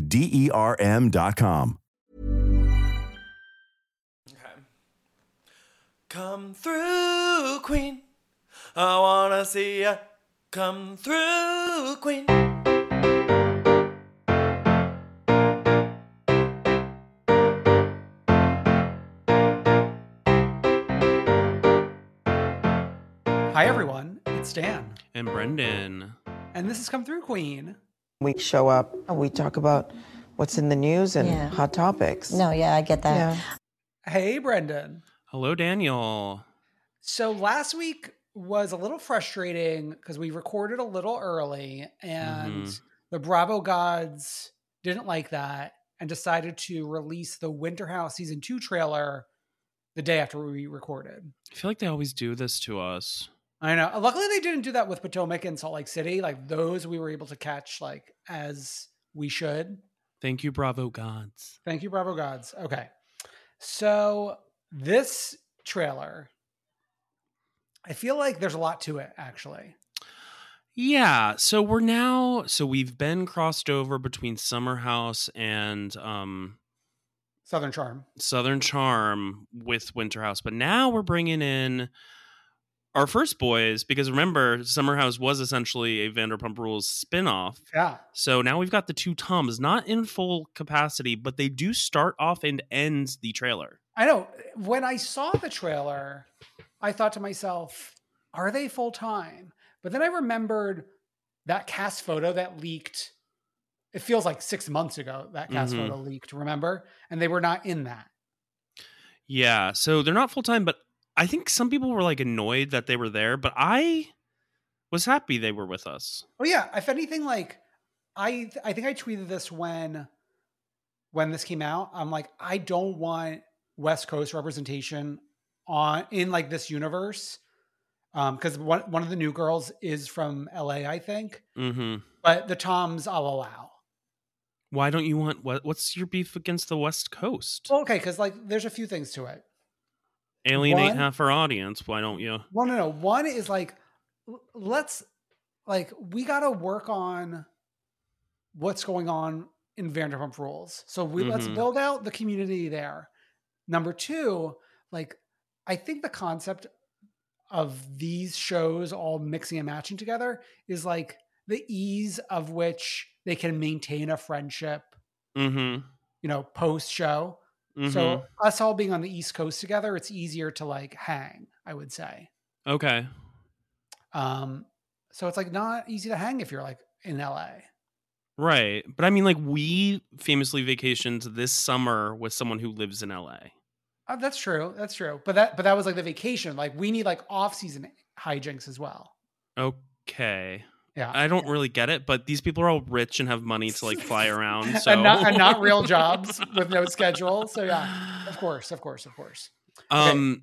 D E R M.com. Come through, Queen. I wanna see ya. Come through, Queen. Hi, everyone. It's Dan. And Brendan. And this has come through, Queen. We show up and we talk about what's in the news and Yeah. hot topics. No, yeah, I get that. Yeah. Hey, Brendan. Hello, Daniel. So last week was a little frustrating because we recorded a little early and Mhm. the Bravo gods didn't like that and decided to release the Winter House season two trailer the day after we recorded. I feel like they always do this to us. I know. Luckily, they didn't do that with Potomac and Salt Lake City. Like those, we were able to catch like as we should. Thank you, Bravo Gods. Thank you, Bravo Gods. Okay. So this trailer, I feel like there's a lot to it, actually. Yeah, so we're now so we've been crossed over between Summer House and um Southern Charm. Southern Charm with Winter House, but now we're bringing in our first boys because remember Summer House was essentially a Vanderpump Rules spin-off. Yeah. So now we've got the two Toms, not in full capacity, but they do start off and end the trailer. I know. When I saw the trailer, I thought to myself, are they full time? But then I remembered that cast photo that leaked. It feels like six months ago that cast Mhm. photo leaked, remember? And they were not in that. Yeah, so they're not full time, but I think some people were like annoyed that they were there, but I was happy they were with us. Oh yeah, if anything, like I I think I tweeted this when when this came out. I'm like, I don't want West Coast representation on in like this universe. Um, because one one of the new girls is from LA, I think. hmm But the Toms I'll allow. Why don't you want what? What's your beef against the West Coast? Well, okay, because like there's a few things to it. Alienate one- half our audience. Why don't you? Well, no, no. One is like, let's like we got to work on what's going on in Vanderpump Rules. So we let's Mhm. build out the community there. Number two, like I think the concept of these shows all mixing and matching together is like the ease of which they can maintain a friendship, Mm-hmm. you know, post show. So us all being on the East Coast together, it's easier to like hang, I would say. okay, Um, so it's like not easy to hang if you're like in LA. Right. But I mean, like, we famously vacationed this summer with someone who lives in LA. Uh, that's true. That's true. But that but that was like the vacation. Like we need like off season hijinks as well. Okay. Yeah. I don't really get it, but these people are all rich and have money to like fly around. So and, not, and not real jobs with no schedule. So yeah, of course, of course, of course. um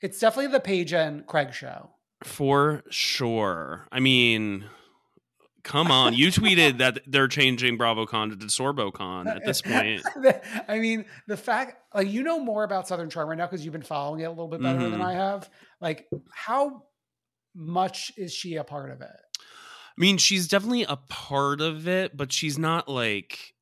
It's definitely the Paige and Craig show. for sure. I mean, come on. You tweeted that they're changing BravoCon to DeSorboCon at this point. I mean, the fact like you know more about Southern Charm right now because you've been following it a little bit better than Mhm. I have. Like, how much is she a part of it? I mean, she's definitely a part of it, but she's not like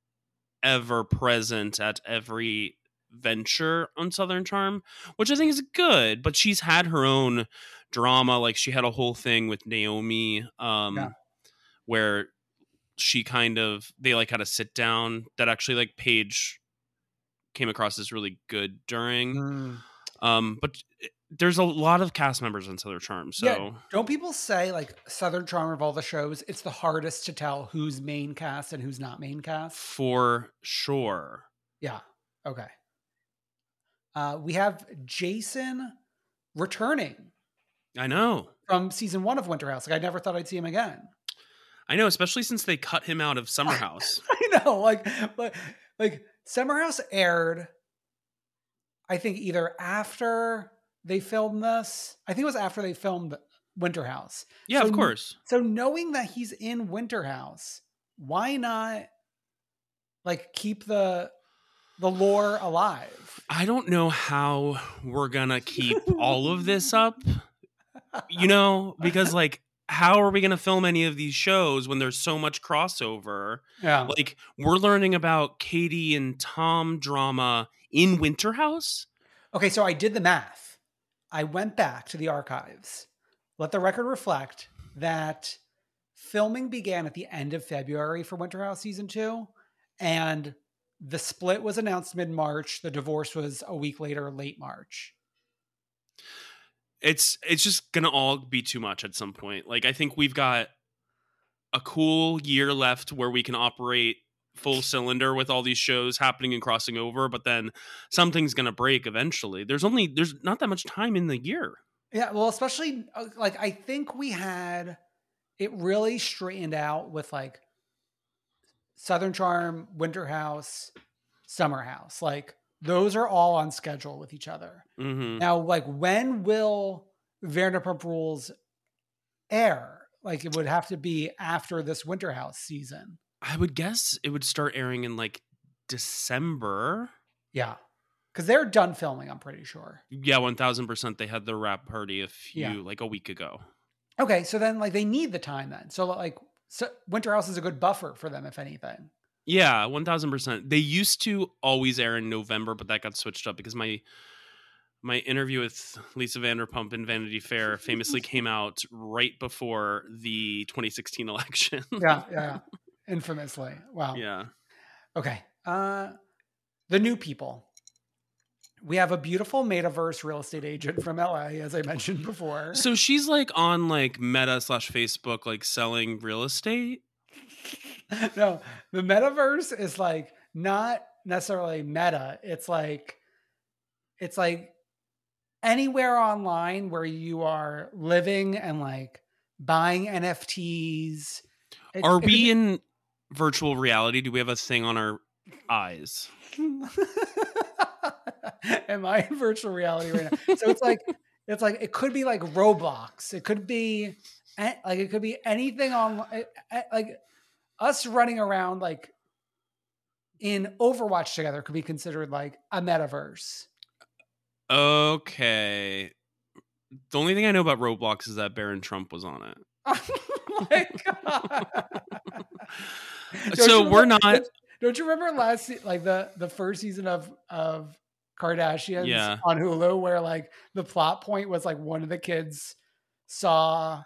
ever present at every venture on Southern Charm, which I think is good. But she's had her own drama. Like she had a whole thing with Naomi, um, Yeah. where she kind of they like had a sit down that actually like Paige came across as really good during. Mm. Um, but there's a lot of cast members on Southern Charm, so. Yeah, don't people say like Southern Charm of all the shows, it's the hardest to tell who's main cast and who's not main cast? For sure. Yeah. Okay. Uh, we have Jason returning I know. from season one of Winter House. Like I never thought I'd see him again. I know, especially since they cut him out of Summer House. I know, like, but like Summer House aired. I think either after they filmed this, I think it was after they filmed Winter House. yeah, So- of course. So knowing that he's in Winter House, why not like keep the the lore alive? I don't know how we're gonna keep all of this up. You know, because like how are we gonna film any of these shows when there's so much crossover? Yeah. Like we're learning about Katie and Tom drama in Winter House. Okay, so I did the math. I went back to the archives. Let the record reflect that filming began at the end of February for Winter House season two, and the split was announced mid March. The divorce was a week later, late March. it's it's just gonna all be too much at some point. Like I think we've got a cool year left where we can operate full cylinder with all these shows happening and crossing over, but then something's gonna break eventually. There's only there's not that much time in the year. Yeah, well, especially uh, like I think we had it really straightened out with like Southern Charm, Winter House, Summer House. Like those are all on schedule with each other. hmm Now, like when will Vanderpump Rules air? Like it would have to be after this Winter House season. I would guess it would start airing in like December. Yeah. Because they're done filming, I'm pretty sure. Yeah, one thousand percent. They had the wrap party a few Yeah. like a week ago. Okay, so then like they need the time then. So like so Winter House is a good buffer for them, if anything. Yeah, one thousand percent. They used to always air in November, but that got switched up because my my interview with Lisa Vanderpump in Vanity Fair famously came out right before the 2016 election. Yeah, yeah. Infamously. Wow. yeah. Okay. Uh the new people. We have a beautiful metaverse real estate agent from LA, as I mentioned before. So she's like on like Meta slash Facebook, like selling real estate. no, the metaverse is like not necessarily meta. It's like it's like anywhere online where you are living and like buying NFTs. It- Are we could in virtual reality? Do we have a thing on our eyes? Am I in virtual reality right now? So it's like it's like it could be like Roblox. It could be like it could be anything on like us running around like in Overwatch together could be considered like a metaverse. Okay. The only thing I know about Roblox is that Barron Trump was on it. oh my god! So we're remember- not Don't, you remember last like the the first season of of Kardashians Yeah. on Hulu where like the plot point was like one of the kids saw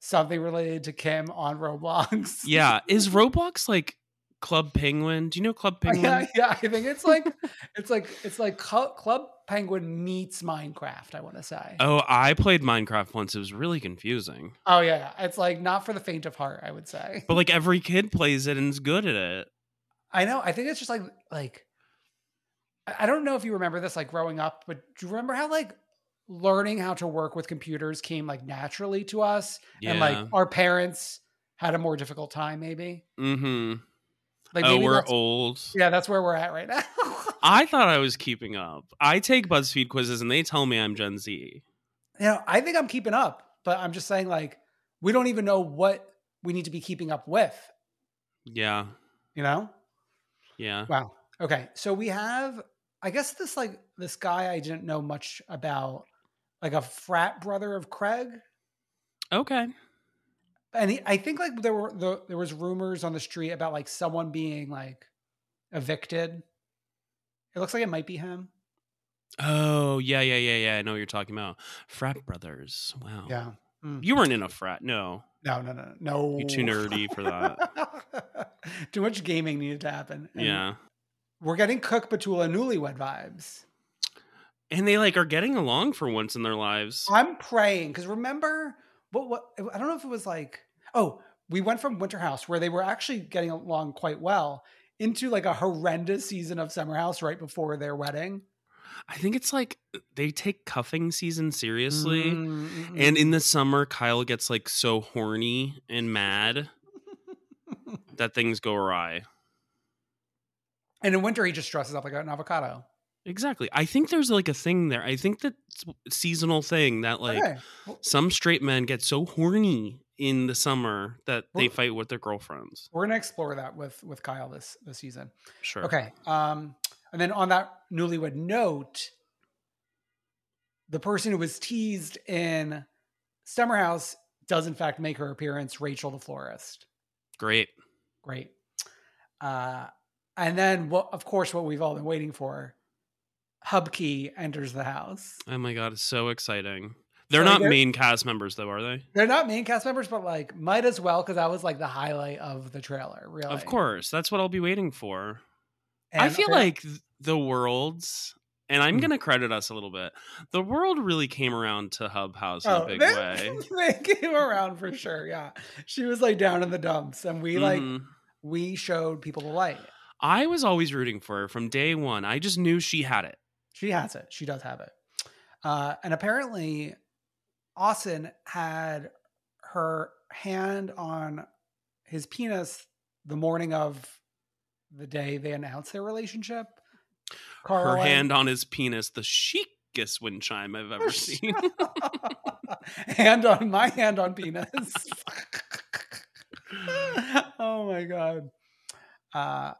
something related to Kim on Roblox. Yeah, is Roblox like Club Penguin. Do you know Club Penguin? Yeah, yeah. I think it's like it's like it's like Club Penguin meets Minecraft. I want to say. Oh, I played Minecraft once. It was really confusing. Oh yeah, it's like not for the faint of heart. I would say. But like every kid plays it and is good at it. I know. I think it's just like like I don't know if you remember this like growing up, but do you remember how like learning how to work with computers came like naturally to us and like our parents had a more difficult time maybe? Mm-hmm. Like oh, we're old. Yeah, that's where we're at right now. I thought I was keeping up. I take BuzzFeed quizzes and they tell me I'm Gen Z. you know, I think I'm keeping up, but I'm just saying like we don't even know what we need to be keeping up with, Yeah. you know? Yeah. Wow. Okay. So we have, I guess this like this guy I didn't know much about, like a frat brother of Craig. Okay. And he, I think like there were the, there was rumors on the street about like someone being like evicted. It looks like it might be him. Oh, yeah, yeah, yeah, yeah. I know what you're talking about. Frat brothers. Wow. Yeah. Mm. You weren't in a frat. No. No, no, no, no. You're too nerdy for that. too much gaming needed to happen. And Yeah. We're getting Cooke Batula newlywed vibes. And they like are getting along for once in their lives. I'm praying because remember what what I don't know if it was like oh we went from Winter House where they were actually getting along quite well into like a horrendous season of Summer House right before their wedding. I think it's like they take cuffing season seriously. Mm, mm, And in the summer, Kyle gets like so horny and mad that things go awry. and in winter he just dresses up like an avocado. Exactly. I think there's like a thing there. I think that seasonal thing that like Okay. Some straight men get so horny in the summer that they fight with their girlfriends. We're gonna explore that with with Kyle this this season. Sure. Okay. Um, and then on that newlywed note, the person who was teased in Summer House does in fact make her appearance, Rachel the florist. Great. Great. Uh, and then, what, of course, what we've all been waiting for, Hubke enters the house. Oh my god, it's so exciting. They're So not they're- main cast members though, are they? They're not main cast members, but like might as well because that was like the highlight of the trailer. Really, Of course. That's what I'll be waiting for. And I feel like the worlds, and I'm Mm. going to credit us a little bit. The world really came around to Hub House in Oh, a big they, way. they came around for sure. Yeah, she was like down in the dumps, and we like Mhm. we showed people the light. I was always rooting for her from day one. I just knew she had it. She has it. She does have it. Uh, and apparently, Austin had her hand on his penis the morning of the day they announced their relationship. Her Carla- hand on his penis, the chicest wind chime I've ever seen. hand on my hand on penis. oh my god. Uh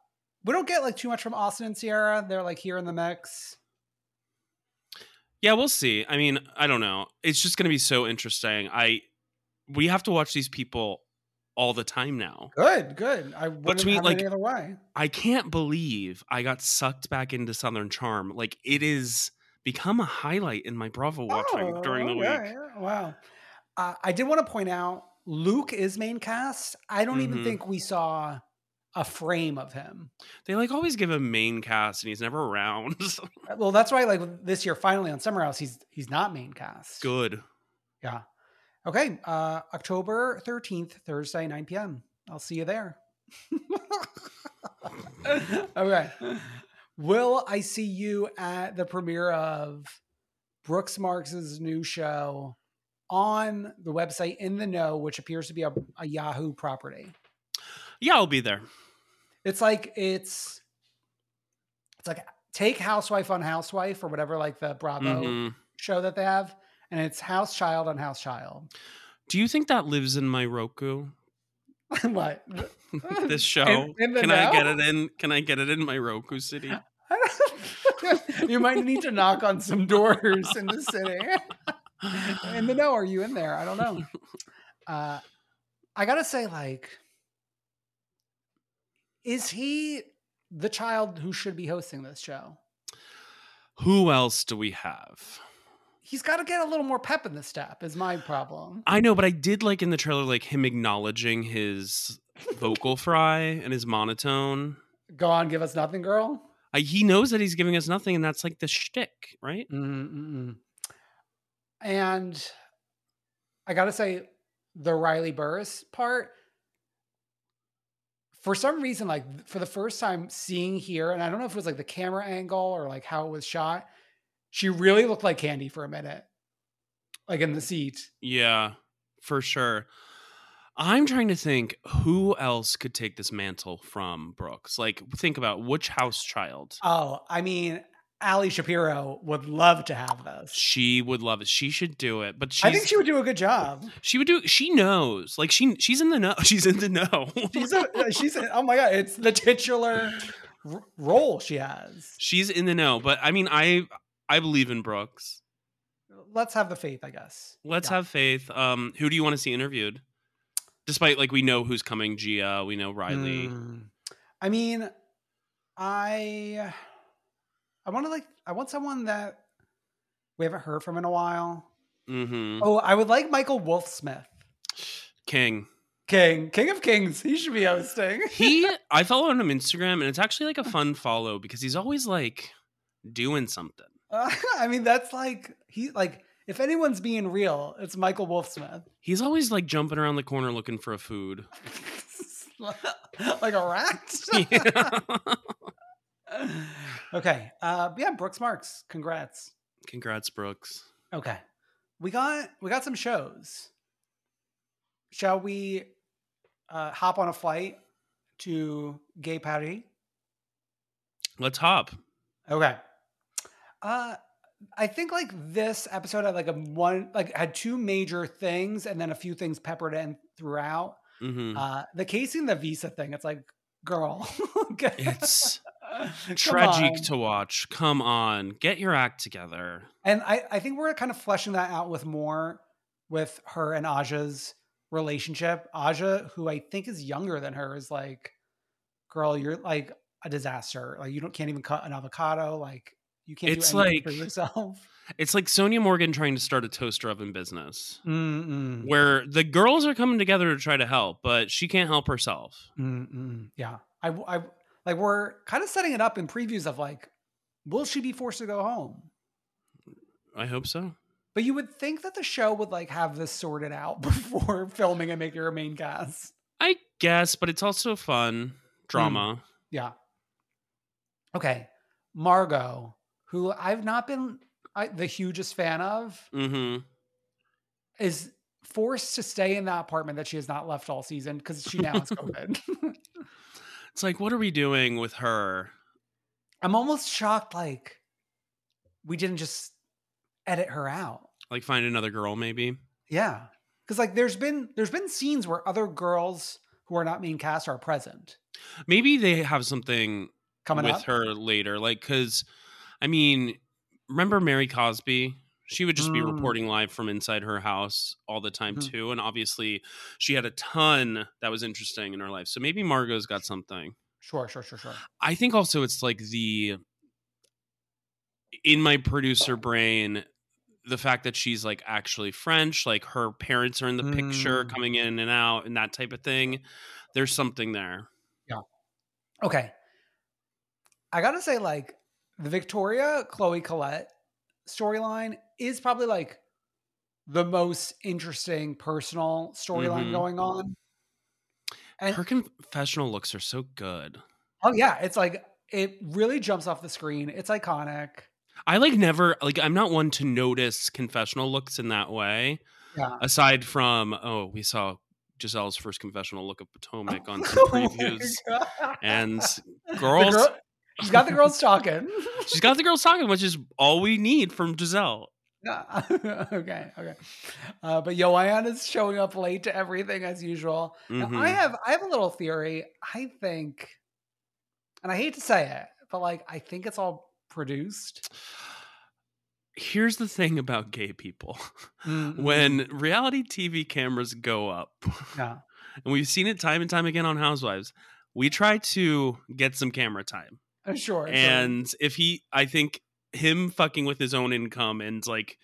we don't get like too much from Austin and Sierra. They're like here in the mix. Yeah, we'll see. I mean, I don't know. It's just going to be so interesting. I we have to watch these people all the time now. Good, good. I wouldn't to me, have like- any other way. I can't believe I got sucked back into Southern Charm. Like it is become a highlight in my Bravo watching during the Oh, week. yeah. Wow. Uh, I did want to point out Luke is main cast. I don't even Mhm. think we saw a frame of him. They like always give him main cast and he's never around. Well, that's why like this year finally on Summer House he's he's not main cast. Good. Yeah. Okay. Uh October 13th, Thursday, 9 p.m. I'll see you there. okay. Will I see you at the premiere of Brooks Marks's new show on the website In the Know, which appears to be a, a Yahoo property? Yeah, I'll be there. It's like it's it's like take Housewife on Housewife or whatever, like the Bravo Mhm. show that they have, and it's House Child on House Child. Do you think that lives in my Roku? what? this show? In- in Can I get it in? Can I get it in my Roku city? you might need to knock on some doors in the city. in the know, are you in there? I don't know. Uh, I gotta say, like, is he the child who should be hosting this show? Who else do we have? He's got to get a little more pep in the step. Is my problem. I know, but I did like in the trailer, like him acknowledging his vocal fry and his monotone. Go on, give us nothing, girl. Uh, he knows that he's giving us nothing, and that's like the shtick, right? Mm-mm-mm. And I gotta say, the Riley Burruss part, for some reason, like for the first time seeing here, and I don't know if it was like the camera angle or like how it was shot, she really looked like Kandi for a minute, like in the seat. Yeah, for sure. I'm trying to think who else could take this mantle from Brooks. Like, think about which house child. Oh, I mean, Ali Shapiro would love to have this. She would love it. She should do it. But I think she would do a good job. she would do. She knows. Like she she's in the know. She's in the know. She's a, she's a, oh my god, it's the titular r- role she has. she's in the know. But I mean, I I believe in Brooks. Let's have the faith, I guess. Let's Yeah. have faith. Um, who do you want to see interviewed? Despite like we know who's coming, Gia, we know Riley. Mm. I mean, I I want to like I want someone that we haven't heard from in a while. Mm-hmm. Oh, I would like Michael Wolfsmith. King. King, King of Kings. He should be hosting. He I follow him on Instagram and it's actually like a fun follow because he's always like doing something. Uh, I mean, that's like he like if anyone's being real, it's Michael Wolfsmith. He's always like jumping around the corner looking for a food. like a rat. Yeah. Okay. Uh yeah, Brooks Marks. Congrats. Congrats, Brooks. Okay. We got we got some shows. Shall we uh hop on a flight to Gay Paris? Let's hop. Okay. Uh I think like this episode had like a one like had two major things and then a few things peppered in throughout. hmm Uh the Kacie and the Visa thing, it's like, girl. It's tragic to watch. Come on, get your act together. And I, I think we're kind of fleshing that out with more with her and Adja's relationship. Aja, who I think is younger than her, is like, girl, you're like a disaster. Like you don't can't even cut an avocado. Like you can't It's do anything for like- yourself. It's like Sonja Morgan trying to start a toaster oven business Mm-mm. where the girls are coming together to try to help, but she can't help herself. Mm-mm. Yeah. I, I like we're kind of setting it up in previews of like, will she be forced to go home? I hope so. But you would think that the show would like have this sorted out before filming and making her main cast. I guess, but it's also fun drama. Yeah. Okay. Margaux, who I've not been I, the hugest fan of, Mm-hmm. is forced to stay in that apartment that she has not left all season because she now has COVID. It's like, what are we doing with her? I'm almost shocked, like, we didn't just edit her out. Like, find another girl, maybe. Yeah. Because like there's been there's been scenes where other girls who are not main cast are present. Maybe they have something Coming with up. her later. Like, because, I mean, remember Mary Cosby? She would just be Mm. reporting live from inside her house all the time, Mhm. too. And obviously, she had a ton that was interesting in her life. So maybe Margaux's got something. Sure, sure, sure, sure. I think also it's like the, in my producer brain, the fact that she's like actually French, like her parents are in the picture Mm. coming in and out and that type of thing. There's something there. Yeah. Okay. I gotta say, like, the Victoria Chloe Collette storyline is probably like the most interesting personal storyline Mhm. going on. And Her confessional looks are so good. oh yeah, it's like it really jumps off the screen. It's iconic. I like never like I'm not one to notice confessional looks in that way. Yeah. Aside from oh, we saw Gizelle's first confessional look of Potomac on some Oh previews, and girls, girl- she's got the girls talking. she's got the girls talking, which is all we need from Gizelle. Yeah. okay. Okay. Uh, but Joanne is showing up late to everything as usual. Now, I Mhm. have I have a little theory. I think, and I hate to say it, but like I think it's all produced. Here's the thing about gay people: Mm, when reality TV cameras go up, Yeah. and we've seen it time and time again on Housewives, we try to get some camera time. Uh, Sure. sure. and if he i think him fucking with his own income and like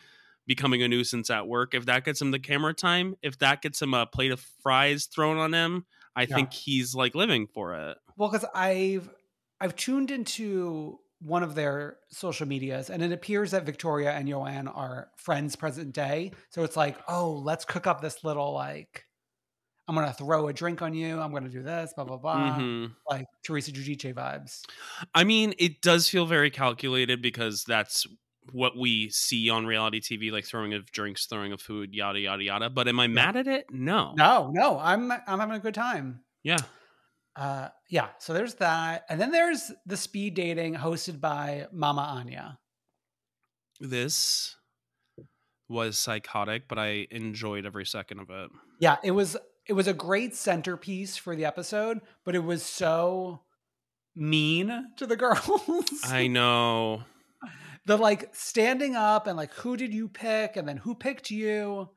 becoming a nuisance at work if that gets him the camera time if that gets him a plate of fries thrown on him I Yeah. think he's like living for it. Well, because I've I've tuned into one of their social medias, and it appears that Victoria and Joanne are friends present day. So it's like, oh, let's cook up this little like, I'm gonna throw a drink on you. I'm gonna do this, blah blah blah. Mhm. Like Teresa Giudice vibes. I mean, it does feel very calculated because that's what we see on reality TV, like throwing of drinks, throwing of food, yada yada yada. But am I mad at it? No. No, no, I'm I'm having a good time. Yeah. Uh, yeah. So there's that, and then there's the speed dating hosted by Mama Anya. This was psychotic, but I enjoyed every second of it. Yeah, it was it was a great centerpiece for the episode, but it was so mean to the girls. I know. the like standing up and like who did you pick and then who picked you?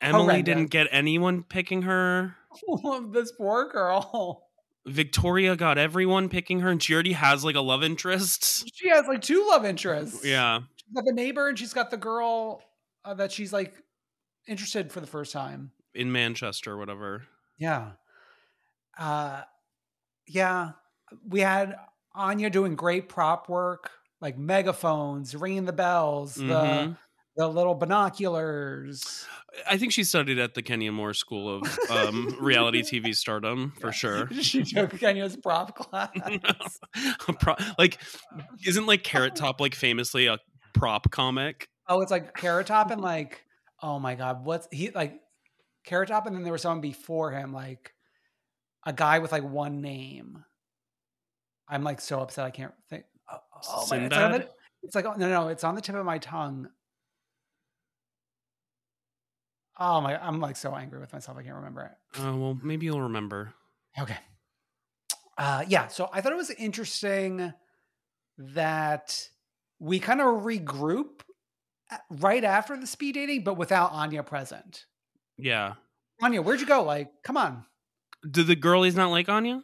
Emily Horrendous. didn't get anyone picking her. this poor girl. Victoria got everyone picking her, and she already has like a love interest. She has like two love interests. Yeah. She's got the neighbor and she's got the girl uh, that she's like interested for the first time. In Manchester, or whatever. Yeah. Uh yeah. We had Anya doing great prop work, like megaphones, ringing the bells, Mhm. the the little binoculars. I think she studied at the Kenya Moore School of um, Reality TV Stardom for sure. she took Kenya's prop class. A pro- like, isn't like Carrot Top like famously a prop comic? Oh, it's like Carrot Top and like, oh my god, what's he like Carrot Top and then there was someone before him, like a guy with like one name. I'm like so upset I can't think. Oh, oh my- it's, like the- it's like no, no, it's on the tip of my tongue. Oh my! I'm like so angry with myself. I can't remember it. Oh well, maybe you'll remember. Okay. Uh, yeah. So I thought it was interesting that we kind of regroup right after the speed dating, but without Anya present. Yeah. Anya, where'd you go? Like, come on. Do the girlies not like Anya?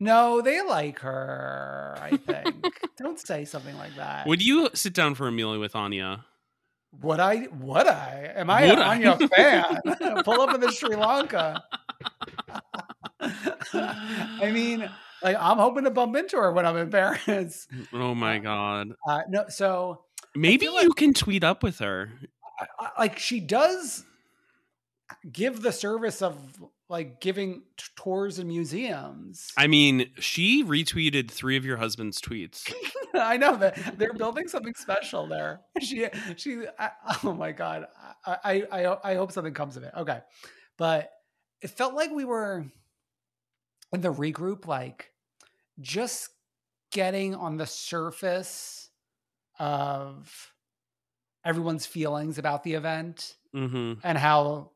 No, they like her. I think. Don't say something like that. Would you sit down for a meal with Anya? Would I? Would I? Am I Would an I? Anya fan? Pull up in the Sri Lanka. I mean, like I'm hoping to bump into her when I'm in Paris. Oh my god. Uh, no, so Maybe feel you can tweet up with her. Like she does give the service of like giving t- tours and museums. I mean, she retweeted three of your husband's tweets. I know that they're building something special there. She, she. I, oh my god! I, I, I, I hope something comes of it. Okay, but it felt like we were in the regroup, like just getting on the surface of everyone's feelings about the event hmm and how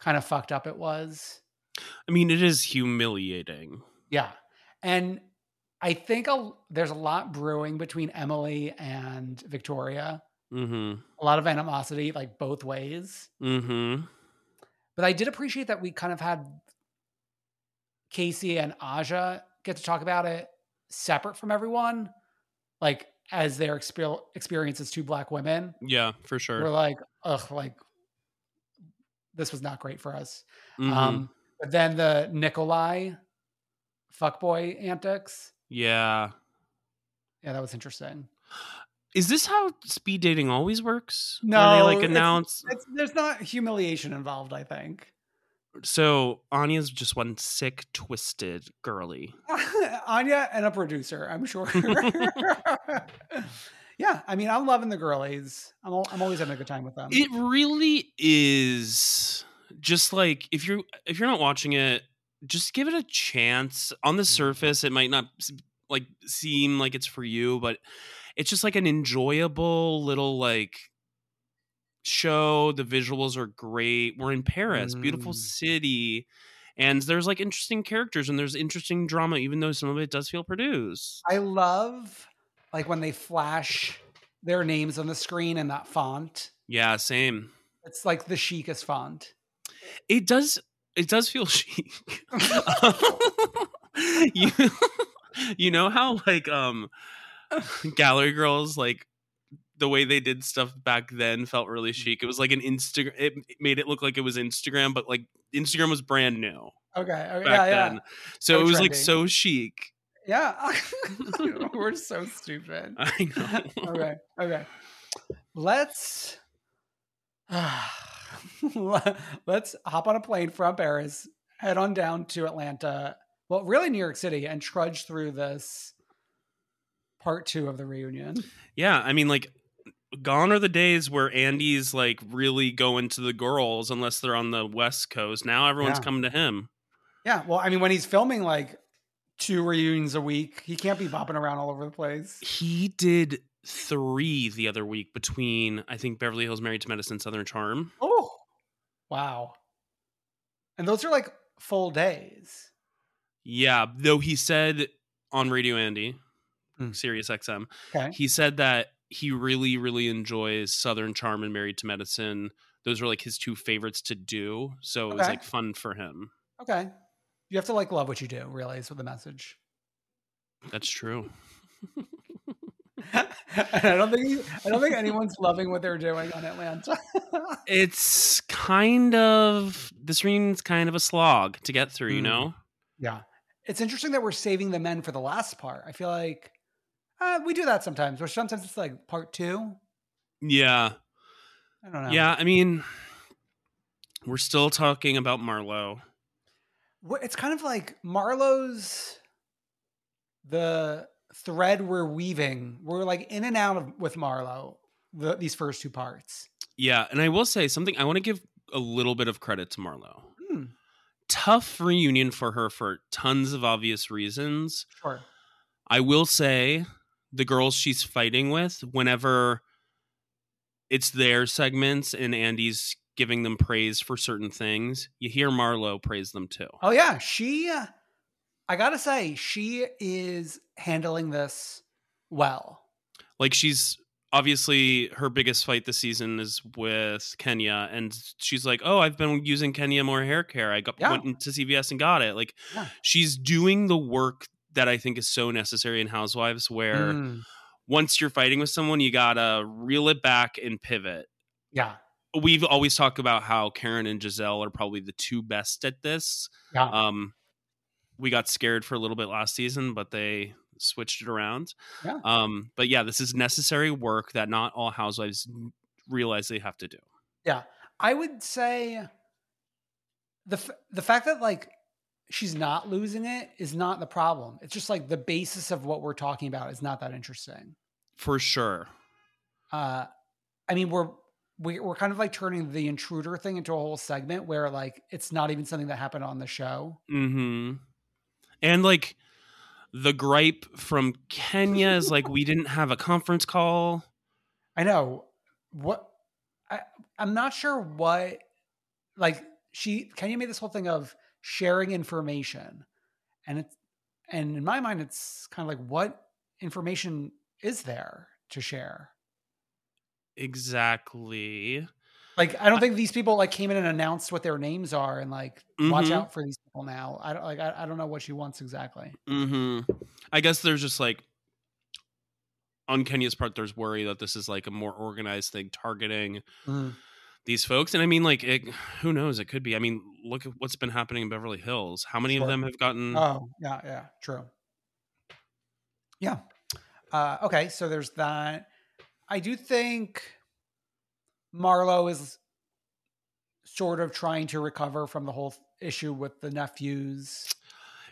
kind of fucked up it was. I mean, it is humiliating. Yeah. And I think a, there's a lot brewing between Emily and Victoria. hmm A lot of animosity, like both ways. hmm But I did appreciate that we kind of had Kacie and Adja get to talk about it separate from everyone, like as their exper- experience as two black women. Yeah, for sure. We're like, ugh, like this was not great for us. Mhm. Um, but then the Nikolai fuckboy antics. yeah. Yeah, that was interesting. Is this how speed dating always works? No, they like it's- announce. It's, there's not humiliation involved, I think. So Anya's just one sick, twisted girly. Anya and a producer, I'm sure. yeah, I mean, I'm loving the girlies. I'm, al- I'm always having a good time with them. It really is just like if you're if you're not watching it, just give it a chance. On Mm-hmm. the surface, it might not like seem like it's for you, but it's just like an enjoyable little like show. The visuals are great. We're in Paris, beautiful Mm. city. And there's like interesting characters and there's interesting drama, even though some of it does feel produced. I love like when they flash their names on the screen in that font. Yeah, same. It's like the chicest font. It does. It does feel chic. you, you know how like um, gallery girls like the way they did stuff back then felt really chic. It was like an Instagram. It made it look like it was Instagram, but like Instagram was brand new Okay. okay back yeah, yeah. So, So it was like so chic. Yeah. We're so stupid. I know. Okay. Okay. Let's let's hop on a plane from Paris, head on down to Atlanta. Well, really New York City and trudge through this part 2 of the reunion. Yeah, I mean, like, gone are the days where Andy's like really going to the girls unless they're on the West Coast. Now everyone's Yeah. coming to him. Yeah, well, I mean when he's filming like two reunions a week, he can't be bopping around all over the place. He did three the other week between I think Beverly Hills Married to Medicine, Southern Charm. Oh. Wow. And those are like full days. Yeah, though he said on Radio Andy, Hmm. Sirius XM, Okay. he said that he really, really enjoys Southern Charm and Married to Medicine. Those were like his two favorites to do. So it was like fun for him. Okay. You have to like love what you do, really, is what the message. That's true. I don't think I don't think anyone's loving what they're doing on Atlanta. It's kind of this reunion's kind of a slog to get through, you Mm. know? yeah. It's interesting that we're saving the men for the last part. I feel like uh, we do that sometimes, or sometimes it's like part two. Yeah. I don't know. Yeah, I mean we're still talking about Marlo. It's kind of like Marlo's the thread we're weaving. We're like in and out of with Marlo the, these first two parts. Yeah, and I will say something I want to give a little bit of credit to Marlo. Hmm. Tough reunion for her for tons of obvious reasons. Sure. I will say the girls she's fighting with, whenever it's their segments and Andy's giving them praise for certain things, you hear Marlo praise them too. Oh yeah, she. uh, I gotta say, she is handling this well. Like she's obviously her biggest fight this season is with Kenya, and she's like, "Oh, I've been using Kenya Moore hair care. I got Yeah. went into CVS and got it." Like Yeah. she's doing the work that I think is so necessary in Housewives, where Mm, once you're fighting with someone, you gotta reel it back and pivot. yeah, we've always talked about how Karen and Gizelle are probably the two best at this. yeah, Um, we got scared for a little bit last season, but they switched it around. Yeah. Um, but yeah, this is necessary work that not all housewives realize they have to do. yeah. I would say the f- the fact that like she's not losing it is not the problem. It's just like the basis of what we're talking about is not that interesting. For sure. uh i mean we're we, we're kind of like turning the intruder thing into a whole segment where like it's not even something that happened on the show. Hmm And like the gripe from Kenya is like we didn't have a conference call. i know. What i i'm not sure what like she kenya made this whole thing of sharing information. And it's and in my mind it's kind of like what information is there to share Exactly. like i don't think these people like came in and announced what their names are and like watch Mhm. out for these people now i don't like i, I don't know what she wants exactly Mm-hmm. I guess there's just like on Kenya's part, there's worry that this is like a more organized thing targeting Mm. these folks. And I mean, like, it, who knows? It could be. I mean, look at what's been happening in Beverly Hills. How many Sure. of them have gotten? Oh, yeah, yeah, true. Yeah. Uh, okay, so there's that. I do think Marlo is sort of trying to recover from the whole issue with the nephews.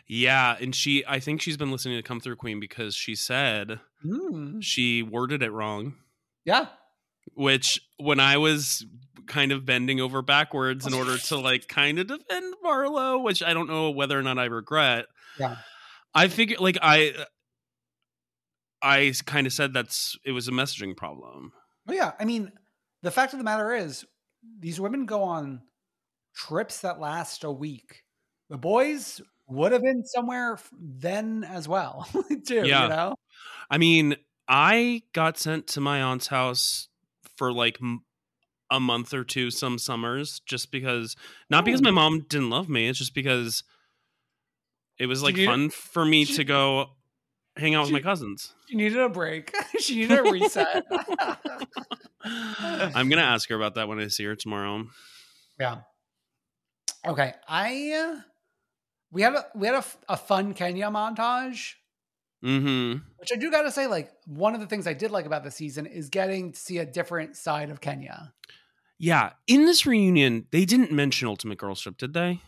yeah, and she, I think she's been listening to Come Through Queen because she said Mm. she worded it wrong. Yeah. Which, when I was kind of bending over backwards in order to like kind of defend Marlo, which I don't know whether or not I regret. Yeah. I figured like I I kind of said that's it was a messaging problem. Well, yeah. I mean, the fact of the matter is, these women go on trips that last a week. The boys would have been somewhere then as well, too. Yeah. You know? I mean, I got sent to my aunt's house for like a month or two some summers just because not because my mom didn't love me, it's just because it was like you- fun for me to go hang out with my cousins. She needed a break. she needed a reset. I'm gonna ask her about that when I see her tomorrow. yeah. Okay. I uh, we had a we had a fun Kenya montage, Mm-hmm. which I do got to say, like one of the things I did like about the season is getting to see a different side of Kenya. Yeah. In this reunion, they didn't mention Ultimate Girl Trip, did they?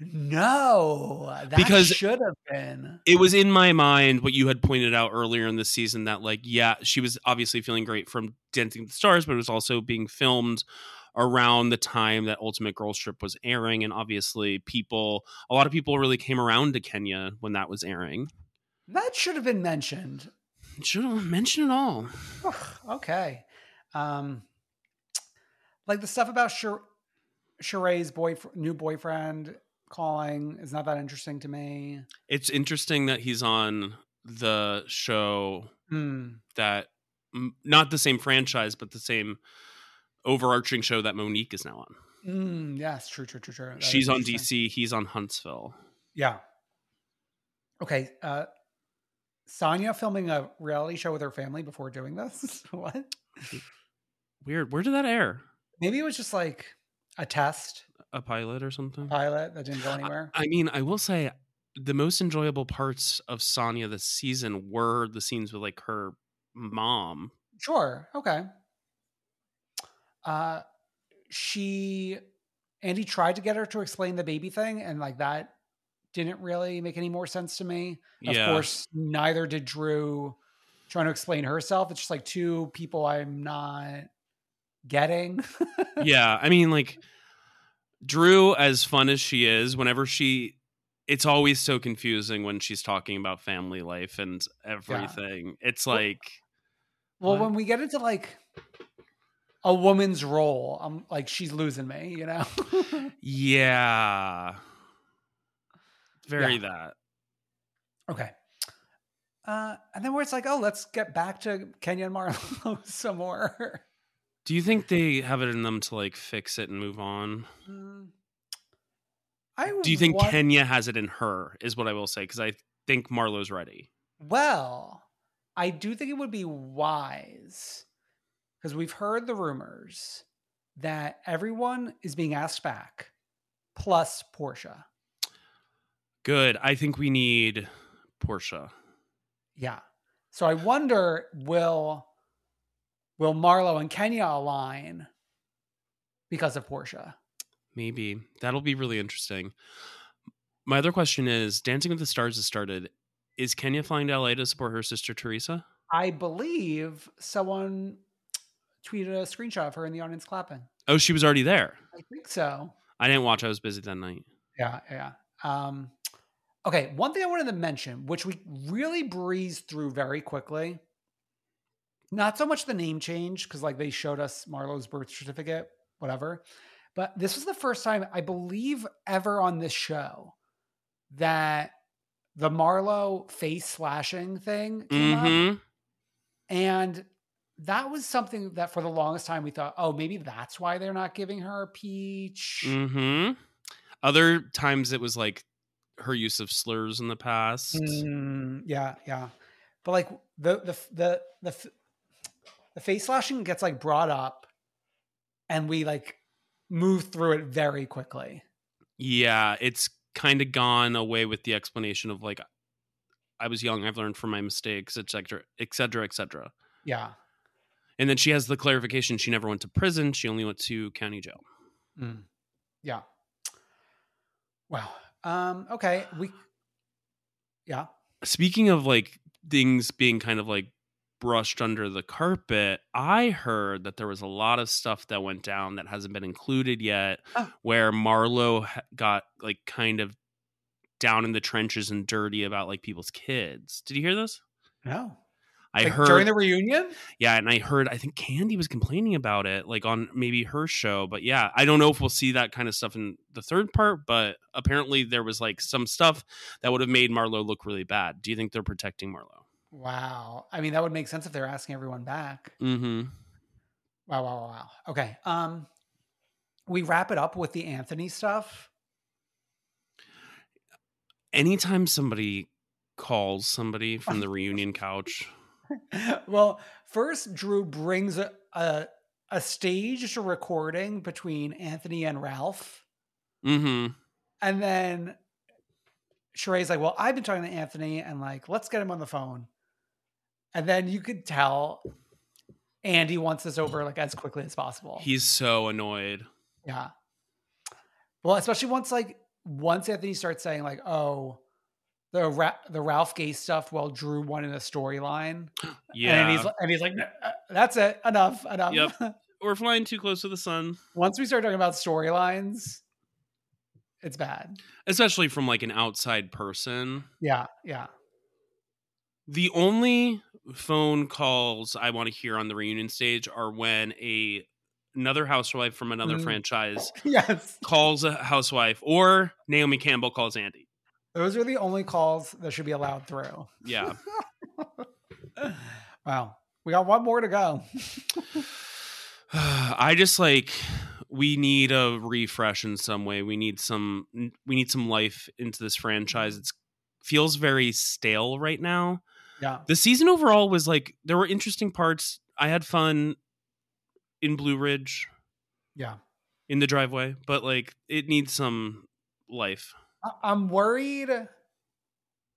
No, that Because- should have been. It was in my mind what you had pointed out earlier in the season that, like, yeah, she was obviously feeling great from Dancing with the Stars, but it was also being filmed around the time that Ultimate Girls Trip was airing. And obviously, people, a lot of people really came around to Kenya when that was airing. That should have been mentioned. Should have mentioned it all. okay. Um, like the stuff about Sher- Sheree's boyfriend, new boyfriend calling is not that interesting to me. It's interesting that he's on the show Hmm. that not the same franchise, but the same overarching show that Monique is now on. Mm, yes, true, true, true, true. That She's on. DC, he's on Huntsville. Yeah. Okay. Uh, Sanya filming a reality show with her family before doing this. what? Weird. Where did that air? Maybe it was just like a test A pilot or something? pilot that didn't go anywhere. I mean, I will say the most enjoyable parts of Sanya this season were the scenes with like her mom. Sure. Okay. Uh, she, Andy tried to get her to explain the baby thing, and like that didn't really make any more sense to me. Of Yeah. course, neither did Drew trying to explain herself. It's just like two people I'm not getting. yeah, I mean, like Drew, as fun as she is, whenever she, it's always so confusing when she's talking about family life and everything. It's like, well, What? when we get into like a woman's role, I'm like, she's losing me, you know? yeah, very Yeah. that. Okay. Uh, and then where it's like, oh, let's get back to Kenya and Marlo some more. Do you think they have it in them to like fix it and move on? Mm. I Do you think want- Kenya has it in her? Is what I will say because I think Marlo's ready. Well, I do think it would be wise because we've heard the rumors that everyone is being asked back, plus Portia. Good. I think we need Portia. Yeah. So I wonder will will Marlo and Kenya align because of Portia? Maybe that'll be really interesting. My other question is: Dancing with the Stars has started. Is Kenya flying to LA to support her sister Teresa? I believe someone tweeted a screenshot of her in the audience clapping. Oh, she was already there. I think so. I didn't watch. I was busy that night. Yeah, yeah. Um, okay, one thing I wanted to mention, which we really breezed through very quickly, not so much the name change, because like they showed us Marlo's birth certificate, whatever. But this was the first time, I believe, ever on this show that the Marlo face slashing thing came up. Mm-hmm. And that was something that for the longest time we thought, oh, maybe that's why they're not giving her a peach. Mm-hmm. Other times it was like her use of slurs in the past. Mm, yeah, yeah. But like the the the the the face slashing gets like brought up, and we like move through it very quickly. Yeah, it's kind of gone away with the explanation of like I was young, I've learned from my mistakes, etc., etc., etc. Yeah. And then she has the clarification she never went to prison, she only went to county jail. Mm. Yeah. Wow. Um. Okay. We. Yeah. Speaking of like things being kind of like brushed under the carpet, I heard that there was a lot of stuff that went down that hasn't been included yet, Oh. where Marlo ha- got like kind of down in the trenches and dirty about like people's kids. Did you hear this? No. I Like, heard during the reunion. Yeah, and I heard I think Kandi was complaining about it, like on maybe her show. But yeah, I don't know if we'll see that kind of stuff in the third part. But apparently there was like some stuff that would have made Marlo look really bad. Do you think they're protecting Marlo? Wow. I mean, that would make sense if they're asking everyone back. Mm-hmm. Wow. Wow. Wow. wow. Okay. Um. We wrap it up with the Anthony stuff. Anytime somebody calls somebody from the reunion couch. well, first Drew brings a, a a staged recording between Anthony and Ralph. Mm-hmm. And then Sheree's like, Well, I've been talking to Anthony and like, let's get him on the phone. And then you could tell Andy wants this over like as quickly as possible. He's so annoyed. Yeah. Well, especially once like once Anthony starts saying like, "Oh, the Ra- the Ralph Gay stuff," well, Drew won in a storyline. Yeah. and he's and he's like, uh, "That's it, enough, enough." Yep. We're flying too close to the sun. once we start talking about storylines, it's bad. Especially from like an outside person. Yeah, yeah. The only phone calls I want to hear on the reunion stage are when a another housewife from another Mm. franchise Yes, calls a housewife or Naomi Campbell calls Andy. those are the only calls that should be allowed through. Yeah. Wow, we got one more to go. I just like we need a refresh in some way. We need some we need some life into this franchise. It's feels very stale right now. Yeah, The season overall was like there were interesting parts. I had fun in Blue Ridge yeah. in the driveway, but like it needs some life. I- I'm worried.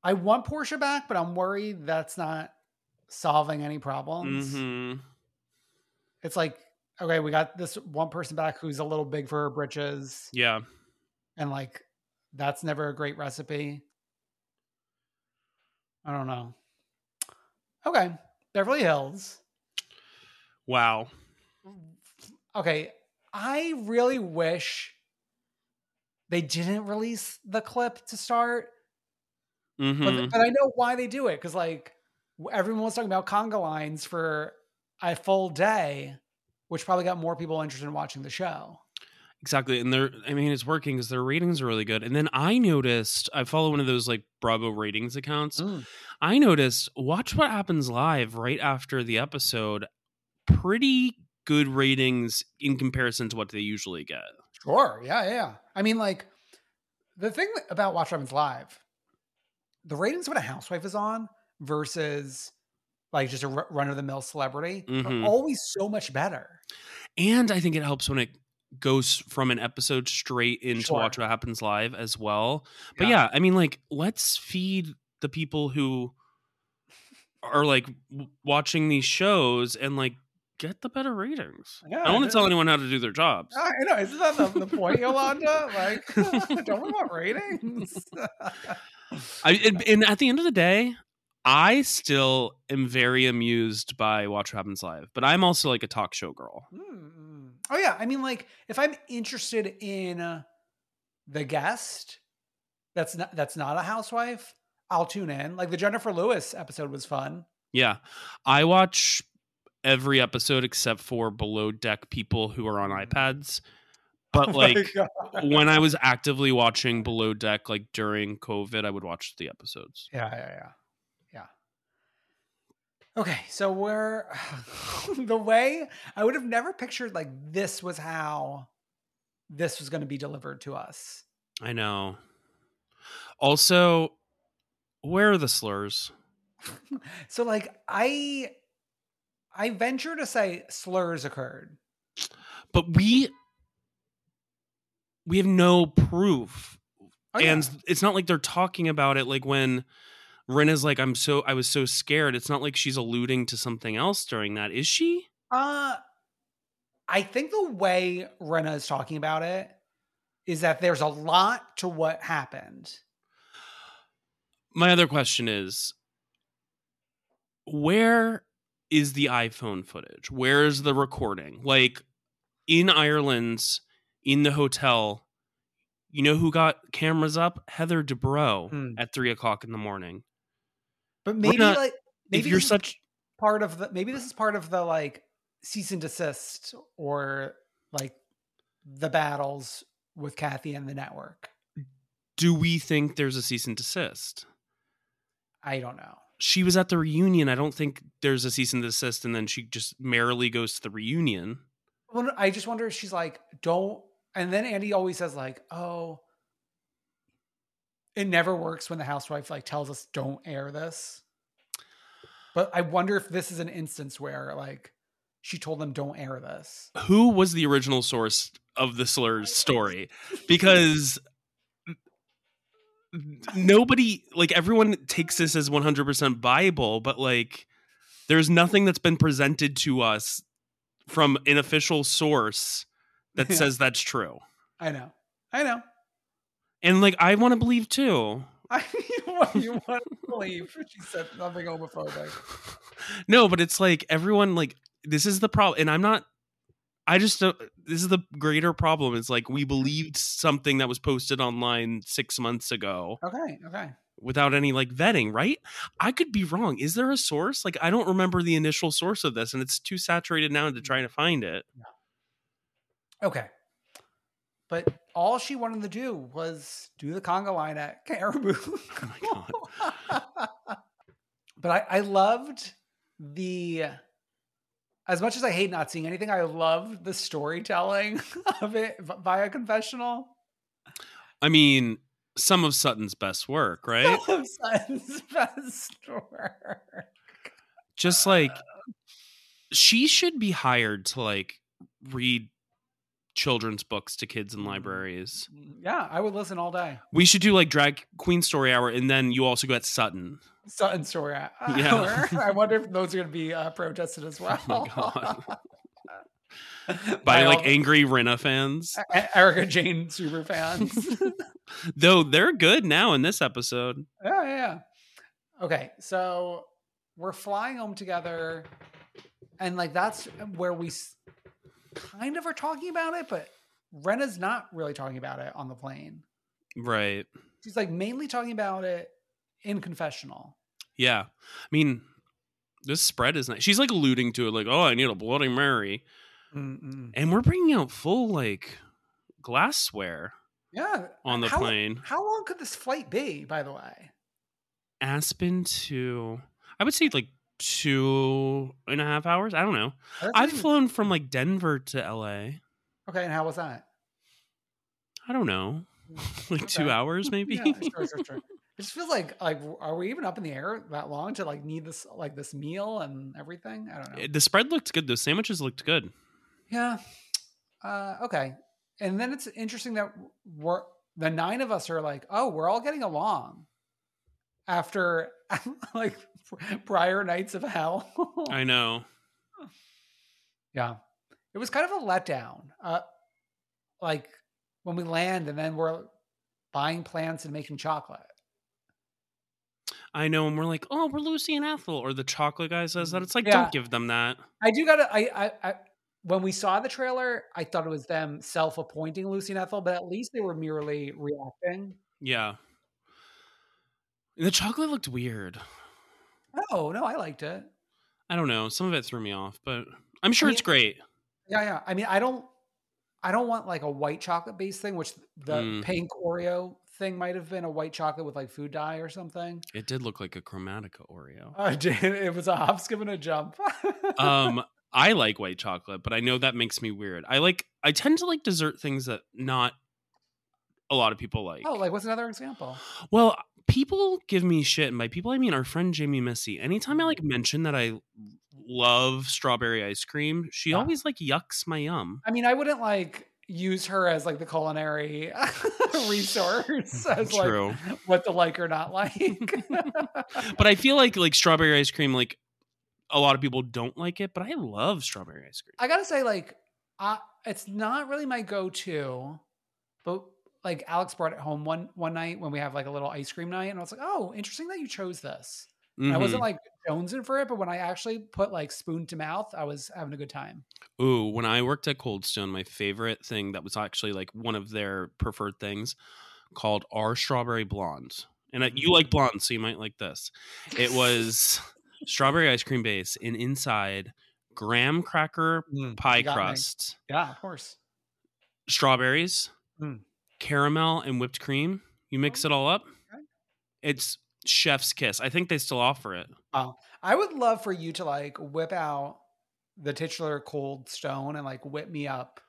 I want Portia back, but I'm worried that's not solving any problems. hmm It's like, okay, we got this one person back who's a little big for her britches, Yeah. and like that's never a great recipe. I don't know. Okay, Beverly Hills. Wow. Okay, I really wish they didn't release the clip to start. hmm But, but I know why they do it because like everyone was talking about conga lines for a full day, which probably got more people interested in watching the show. Exactly. And they're, I mean, it's working because their ratings are really good. And then I noticed, I follow one of those like Bravo ratings accounts. Mm. I noticed, watch what happens live right after the episode. Pretty good ratings in comparison to what they usually get. Sure, yeah, yeah. I mean, like the thing about Watch What Happens Live, the ratings when a housewife is on versus like just a run of the mill celebrity Mhm. are always so much better. And I think it helps when it goes from an episode straight into Sure. Watch What Happens Live as well. But Yeah. yeah, I mean, like, let's feed the people who are like w- watching these shows and like get the better ratings. Yeah, I don't want to tell anyone how to do their jobs. I know, isn't that the, the point, Yolanda? Like, don't we want ratings? I and, and at the end of the day, I still am very amused by Watch What Happens Live, but I'm also like a talk show girl. Mm. Oh yeah, I mean, like if I'm interested in uh, the guest, that's not that's not a housewife. I'll tune in. Like the Jennifer Lewis episode was fun. Yeah, I watch every episode except for below deck people who are on iPads. But Oh like God. when I was actively watching below deck, like during COVID, I would watch the episodes. yeah, yeah, yeah. Okay, so we're the way I would have never pictured like this was how this was going to be delivered to us. I know. Also, where are the slurs? So like I I venture to say slurs occurred. But we we have no proof. Oh, yeah. and it's not like they're talking about it like when Rinna's like, I'm so I was so scared. It's not like she's alluding to something else during that, is she? Uh I think the way Rinna is talking about it is that there's a lot to what happened. My other question is where is the iPhone footage? Where is the recording? Like in Ireland's in the hotel, you know who got cameras up? Heather Dubrow Hmm. at three o'clock in the morning. But maybe not- like maybe if you're such part of the maybe this is part of the like cease and desist or like the battles with Kathy and the network. do we think there's a cease and desist? I don't know. She was at the reunion. I don't think there's a cease and desist, and then she just merrily goes to the reunion. Well, I just wonder if she's like, don't. And then Andy always says like, oh, it never works when the housewife like tells us don't air this. But I wonder if this is an instance where like she told them don't air this. Who was the original source of the slurs story? Because nobody like everyone takes this as 100% bible but like there's nothing that's been presented to us from an official source that Yeah. says that's true I know. I know. And like i want to believe too. I you want to believe. She said nothing homophobic. no but it's like everyone like this is the problem and i'm not i just don't this is the greater problem is like we believed something that was posted online six months ago Okay, okay. without any like vetting right? I could be wrong. Is there a source? Like i don't remember the initial source of this and it's too saturated now to mm. try to find it. Okay. But all she wanted to do was do the conga line at Caribou. Oh my but I, I loved the as much as I hate not seeing anything, I loved the storytelling of it via confessional. i mean some of sutton's best work right Some of Sutton's best work. just like she should be hired to like read children's books to kids in libraries Yeah, I would listen all day. we should do like drag queen story hour and then you also get sutton Sutton story. Uh, Yeah. I wonder if those are going to be uh, protested as well. Oh my by like all- angry Rinna fans Erika Jayne super fans. though they're good now in this episode Yeah, yeah, yeah. Okay, so we're flying home together, and like that's where we kind of are talking about it, but Rinna's not really talking about it on the plane. right She's like mainly talking about it in confessional. Yeah. I mean, this spread is nice. She's like alluding to it, like, oh, I need a Bloody Mary. Mm-mm. And we're bringing out full, like, glassware Yeah, on the how, plane. How long could this flight be? By the way, Aspen to, I would say, like, two and a half hours. I don't know. I've even- flown from, like, Denver to LA. Okay, and how was that? I don't know. like, two hours, maybe? Yeah, sure, sure, sure. It just feels like like are we even up in the air that long to like need this like this meal and everything? I don't know. the spread looked good. The sandwiches looked good. Yeah. Uh, okay. And then it's interesting that we're the nine of us are like, oh, we're all getting along after like prior nights of hell. I know. yeah. It was kind of a letdown. Uh, like when we land and then we're buying plants and making chocolate. I know. And we're like, oh, we're Lucy and Ethel. Or the chocolate guy says that. It's like, Yeah. don't give them that. I do gotta. I, I, I, when we saw the trailer, I thought it was them self-appointing Lucy and Ethel, but at least they were merely reacting. Yeah. The chocolate looked weird. Oh no, I liked it. I don't know. Some of it threw me off, but I'm sure mean- it's great. Yeah, yeah. I mean, I don't, I don't want like a white chocolate based thing, which the Mm. pink Oreo thing might have been a white chocolate with like food dye or something. It did look like a Chromatica Oreo. I. It was a hop, skip, and a jump. Um, I like white chocolate, but I know that makes me weird. I like. I tend to like dessert things that not a lot of people like. oh, like what's another example? Well, people give me shit, and by people I mean our friend Jamie Missy. Anytime I mm. like mention that I love strawberry ice cream, she Yeah. always like yucks my yum. I mean, I wouldn't like use her as like the culinary resource as True. like what to like or not like. But I feel like like strawberry ice cream, like a lot of people don't like it, but I love strawberry ice cream. I gotta say, like, I, it's not really my go-to, but like Alex brought it home one one night when we have like a little ice cream night, and I was like, oh, interesting that you chose this. And I wasn't mm-hmm. like jonesing for it, but when I actually put like spoon to mouth, I was having a good time. Ooh, when I worked at Cold Stone, my favorite thing that was actually like one of their preferred things called our strawberry blonde. And you mm-hmm. like blonde, so you might like this. It was strawberry ice cream base, and inside graham cracker mm, pie you got me. crust, Yeah, of course. strawberries, Mm. Caramel, and whipped cream. You mix oh, it all up. It's chef's kiss. I think they still offer it. Wow. I would love for you to like whip out the titular cold stone and like whip me up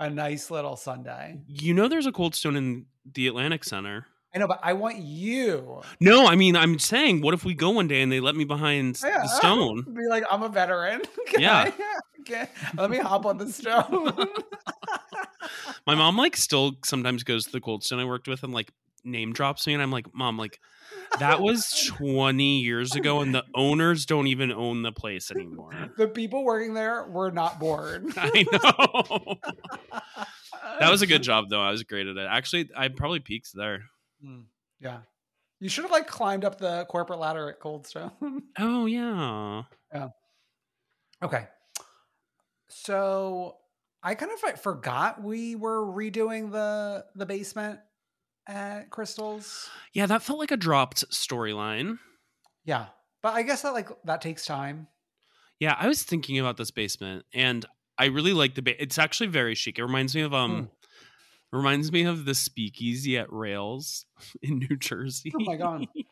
a nice little Sunday. You know, there's a Cold Stone in the Atlantic Center. I know, but I want you. No, I mean, I'm saying, what if we go one day and they let me behind oh, Yeah, the stone? Be like, I'm a veteran. Can Yeah. I- can- let me hop on the stone. My mom like still sometimes goes to the Cold Stone I worked with and like name drops me, and I'm like, Mom, like that was 20 years ago, and the owners don't even own the place anymore. the people working there were not born. I know. that was a good job though. I was great at it. Actually, I probably peaked there. Mm, yeah. You should have like climbed up the corporate ladder at Coldstone. Oh yeah. yeah. okay. So I kind of forgot we were redoing the the basement at Crystals. Yeah, that felt like a dropped storyline. Yeah. But I guess that like that takes time. Yeah, I was thinking about this basement, and I really like the. Ba- it's actually very chic. It reminds me of um, reminds me of the speakeasy at Rails in New Jersey. Oh my god.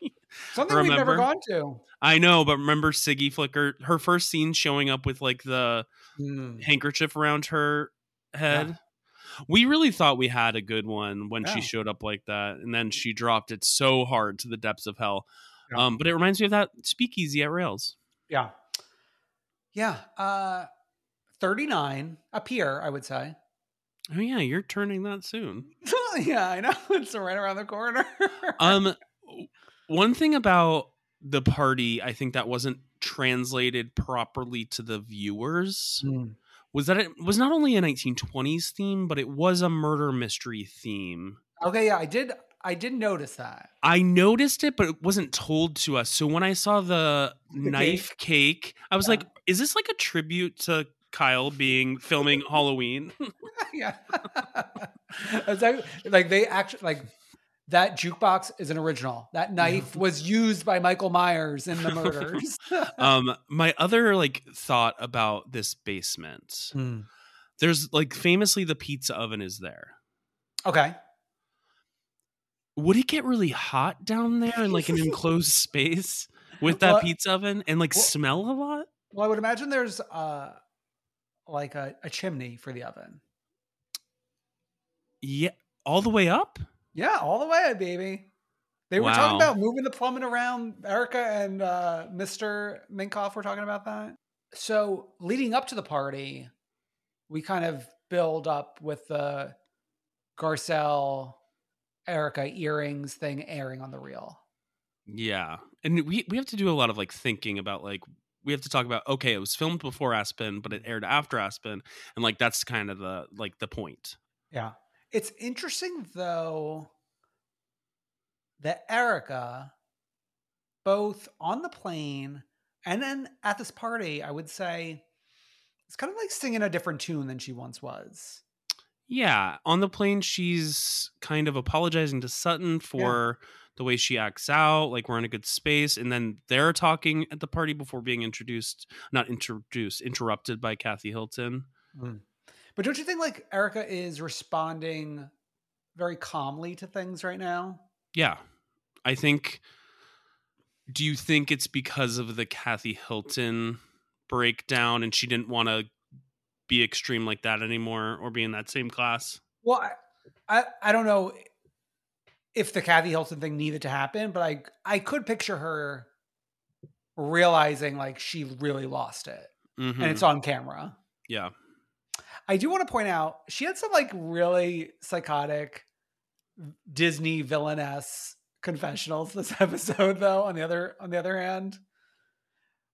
Something we've never gone to. I know, but remember Siggy Flicker? Her first scene showing up with like the Mm. handkerchief around her head. We really thought we had a good one when she showed up like that, and then she dropped it so hard to the depths of hell. Yeah. Um, but it reminds me of that speakeasy at Rails. Yeah. Yeah. Uh 39 up here, I would say. Oh yeah, you're turning that soon. yeah, I know. It's right around the corner. Um, one thing about the party, I think that wasn't translated properly to the viewers Mm. was that it was not only a 1920s theme, but it was a murder mystery theme. Okay, yeah, I did I did notice that. I noticed it, but it wasn't told to us. So when I saw the, The knife cake, I was Yeah. like, "Is this like a tribute to Kyle being filming Halloween?" yeah. like, like they actually like that jukebox is an original. That knife was used by Michael Myers in the murders. um, my other like thought about this basement, Hmm. there's like famously the pizza oven is there. Okay. Would it get really hot down there in like an enclosed space with that Well- pizza oven and like well- smell a lot? Well, I would imagine there's uh like a, a chimney for the oven. Yeah, all the way up. Yeah, all the way, baby. They were talking about moving the plumbing around. Erika and uh, Mr. Minkoff were talking about that. So leading up to the party, we kind of build up with the Garcelle Erika earrings thing airing on the reel. Yeah. And we we have to do a lot of like thinking about like we have to talk about okay, it was filmed before Aspen, but it aired after Aspen, and like that's kind of the like the point. Yeah. It's interesting though that Erika, both on the plane and then at this party, I would say it's kind of like singing a different tune than she once was. Yeah, on the plane she's kind of apologizing to Sutton for the way she acts out, like we're in a good space, and then they're talking at the party before being introduced, not introduced, interrupted by Kathy Hilton. Mm. But don't you think like Erika is responding very calmly to things right now? Yeah. I think do you think it's because of the Kathy Hilton breakdown and she didn't want to be extreme like that anymore or be in that same class? Well, I, I I don't know if the Kathy Hilton thing needed to happen, but I I could picture her realizing like she really lost it, Mhm. and it's on camera. yeah. I do want to point out she had some like really psychotic Disney villainess confessionals this episode though on the other on the other hand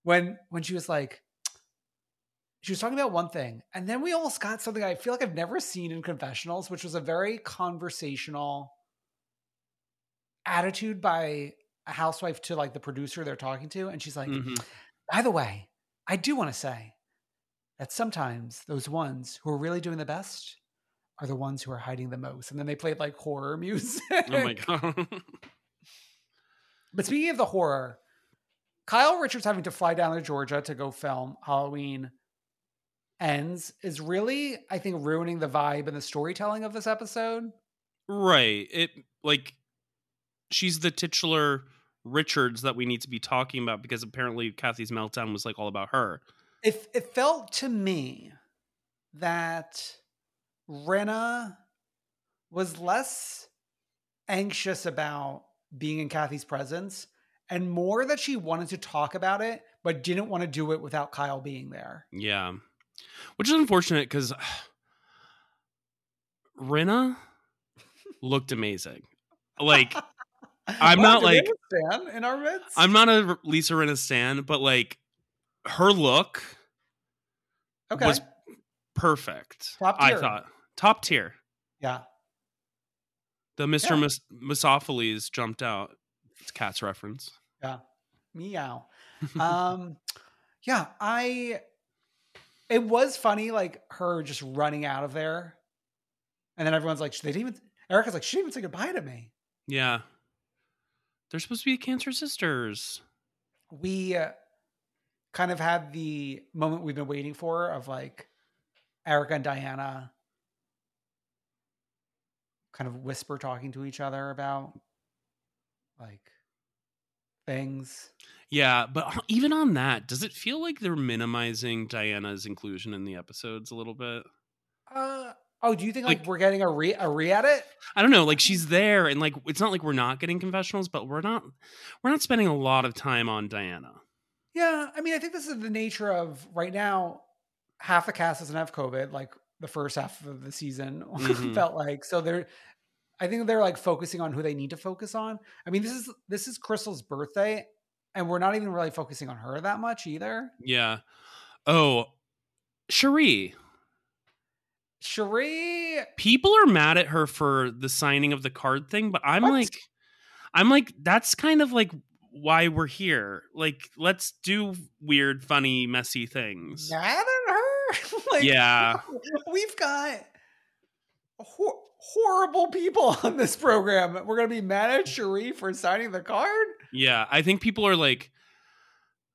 when when she was like she was talking about one thing and then we almost got something I feel like I've never seen in confessionals which was a very conversational attitude by a housewife to like the producer they're talking to and she's like Mhm. by the way I do want to say that sometimes those ones who are really doing the best are the ones who are hiding the most. And then they played like horror music. Oh my god. But speaking of the horror, Kyle Richards having to fly down to Georgia to go film Halloween ends is really, I think, ruining the vibe and the storytelling of this episode. right. It like she's the titular Richards that we need to be talking about because apparently Kathy's meltdown was like all about her. It, it felt to me that Rinna was less anxious about being in Kathy's presence and more that she wanted to talk about it, but didn't want to do it without Kyle being there. Yeah. Which is unfortunate because Rinna looked amazing. Like, I'm Wow, not do we have like- a Stan in our midst. I'm not a Lisa Rinna stan, but like her look okay. was perfect. Top tier. I thought top tier. yeah. The Mr. Yeah. Mis- Mistoffelees jumped out. It's Cat's reference. Yeah. Meow. um yeah, I it was funny like her just running out of there. And then everyone's like, they didn't even Erika's like, she didn't even say goodbye to me. Yeah. They're supposed to be cancer sisters. We uh, kind of had the moment we've been waiting for of like Erika and Diana kind of whisper talking to each other about like things. Yeah, but even on that, does it feel like they're minimizing Diana's inclusion in the episodes a little bit? Uh oh, do you think like, Like- we're getting a re a re edit? I don't know, like she's there and like it's not like we're not getting confessionals, but we're not we're not spending a lot of time on Diana. Yeah, I mean, I think this is the nature of right now. Half the cast doesn't have COVID, like the first half of the season Mhm. felt like. So they're, I think they're like focusing on who they need to focus on. I mean, this is this is Crystal's birthday, and we're not even really focusing on her that much either. Yeah. Oh, Sheree. Sheree, People are mad at her for the signing of the card thing, but I'm What? like I'm like that's kind of like why we're here. Like let's do weird, funny, messy things. mad at her? like, Yeah. we've got hor- horrible people on this program. We're gonna be mad at Sheree for signing the card. Yeah, I think people are like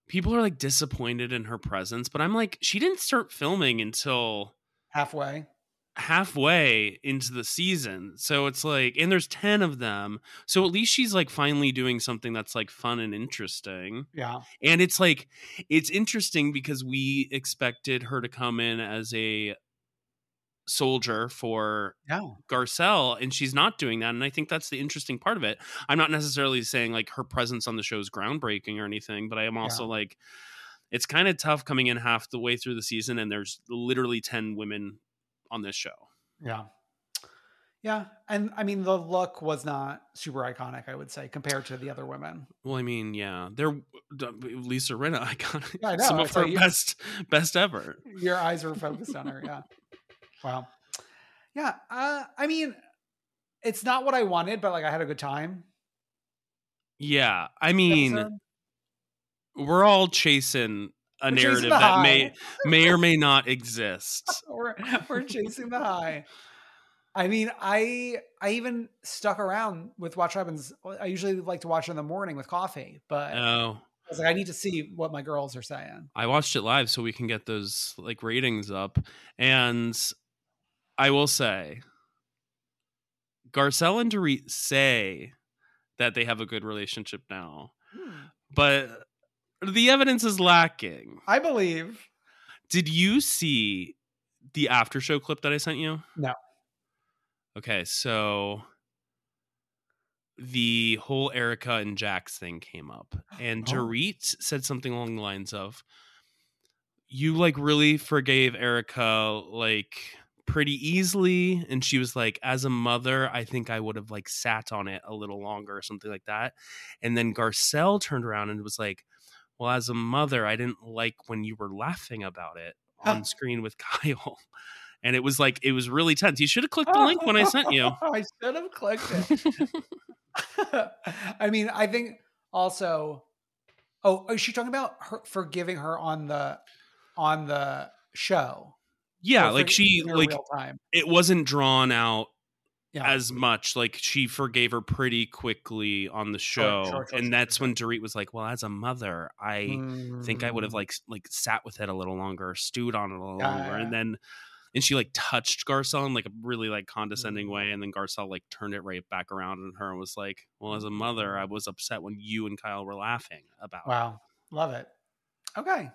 people are like disappointed in her presence, but I'm like she didn't start filming until Halfway. Halfway into the season. So it's like and there's 10 of them. So at least she's like finally doing something that's like fun and interesting. Yeah. And it's like it's interesting because we expected her to come in as a soldier for Yeah. Garcelle and she's not doing that and I think that's the interesting part of it. I'm not necessarily saying like her presence on the show is groundbreaking or anything, but I am also Yeah. like it's kind of tough coming in half the way through the season and there's literally 10 women on this show. Yeah. Yeah. And I mean, the look was not super iconic, I would say, compared to the other women. Well, I mean, yeah, they're Lisa Rinna iconic. Yeah, I know, Some of her you- best best ever. Your eyes were focused on her. Yeah. Wow. Yeah. Uh, I mean, it's not what I wanted, but like I had a good time. Yeah, I mean, episode. we're all chasing a We're narrative that may high. may or may not exist. we're, we're chasing the high. I mean, I I even stuck around with Watch Happens. I usually like to watch it in the morning with coffee, but oh. I Oh, was like, I need to see what my girls are saying. I watched it live so we can get those like ratings up. And I will say, Garcelle and Dorit say that they have a good relationship now, hmm. but the evidence is lacking. I believe. Did you see the after show clip that I sent you? No. Okay, so the whole Erika and Jax thing came up, and Oh. Dorit said something along the lines of, "You like really forgave Erika like pretty easily," and she was like, "As a mother, I think I would have like sat on it a little longer or something like that." And then Garcelle turned around and was like, "Well, as a mother, I didn't like when you were laughing about it on Huh. screen with Kyle." And it was like it was really tense. You should have clicked the link when I sent you. I should have clicked it. I mean, I think also. Oh, is she talking about her forgiving her on the on the show? yeah, like she like it wasn't drawn out Yeah. as much. Like she forgave her pretty quickly on the show, sure, sure, sure, and that's when Dorit was like, "Well, as a mother, I think I would have Mm. like like sat with it a little longer, stewed on it a little Yeah, longer, yeah. and then." And she like touched Garcelle in like a really like condescending Mm. way, and then Garcelle like turned it right back around on her and was like, "Well, as a mother, I was upset when you and Kyle were laughing about." it." Wow, love it. Okay,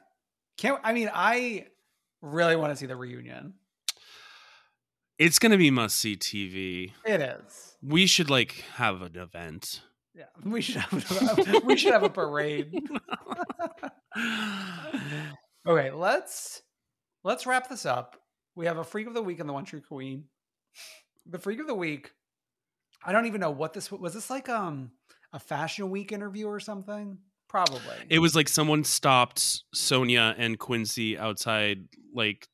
can't. I mean, I really want to see the reunion. It's gonna be must see TV. It is. We should like have an event. Yeah, we should have a, we should have a parade. okay, let's let's wrap this up. We have a freak of the week and the one true queen. The freak of the week. I don't even know what this was. This like um a fashion week interview or something? Probably. It was like someone stopped Sonja and Quincy outside, like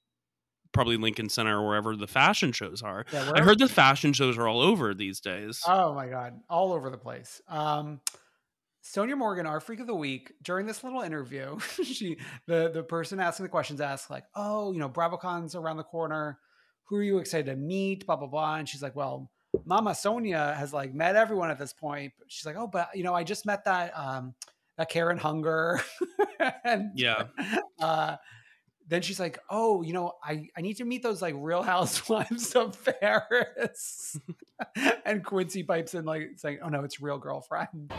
probably Lincoln Center or wherever the fashion shows are. Yeah, I heard the fashion shows are all over these days. Oh my god, all over the place. Um Sonja Morgan, our freak of the week, during this little interview, she the the person asking the questions asked like, "Oh, you know, BravoCon's around the corner. Who are you excited to meet?" Blah blah blah. And she's like, "Well, Mama Sonja has like met everyone at this point." But she's like, "Oh, but you know, I just met that um that Karen Huger." and yeah. uh then she's like, "Oh, you know, I I need to meet those like Real Housewives of Paris." and Quincy pipes in like saying, "Oh no, it's Real Girlfriend."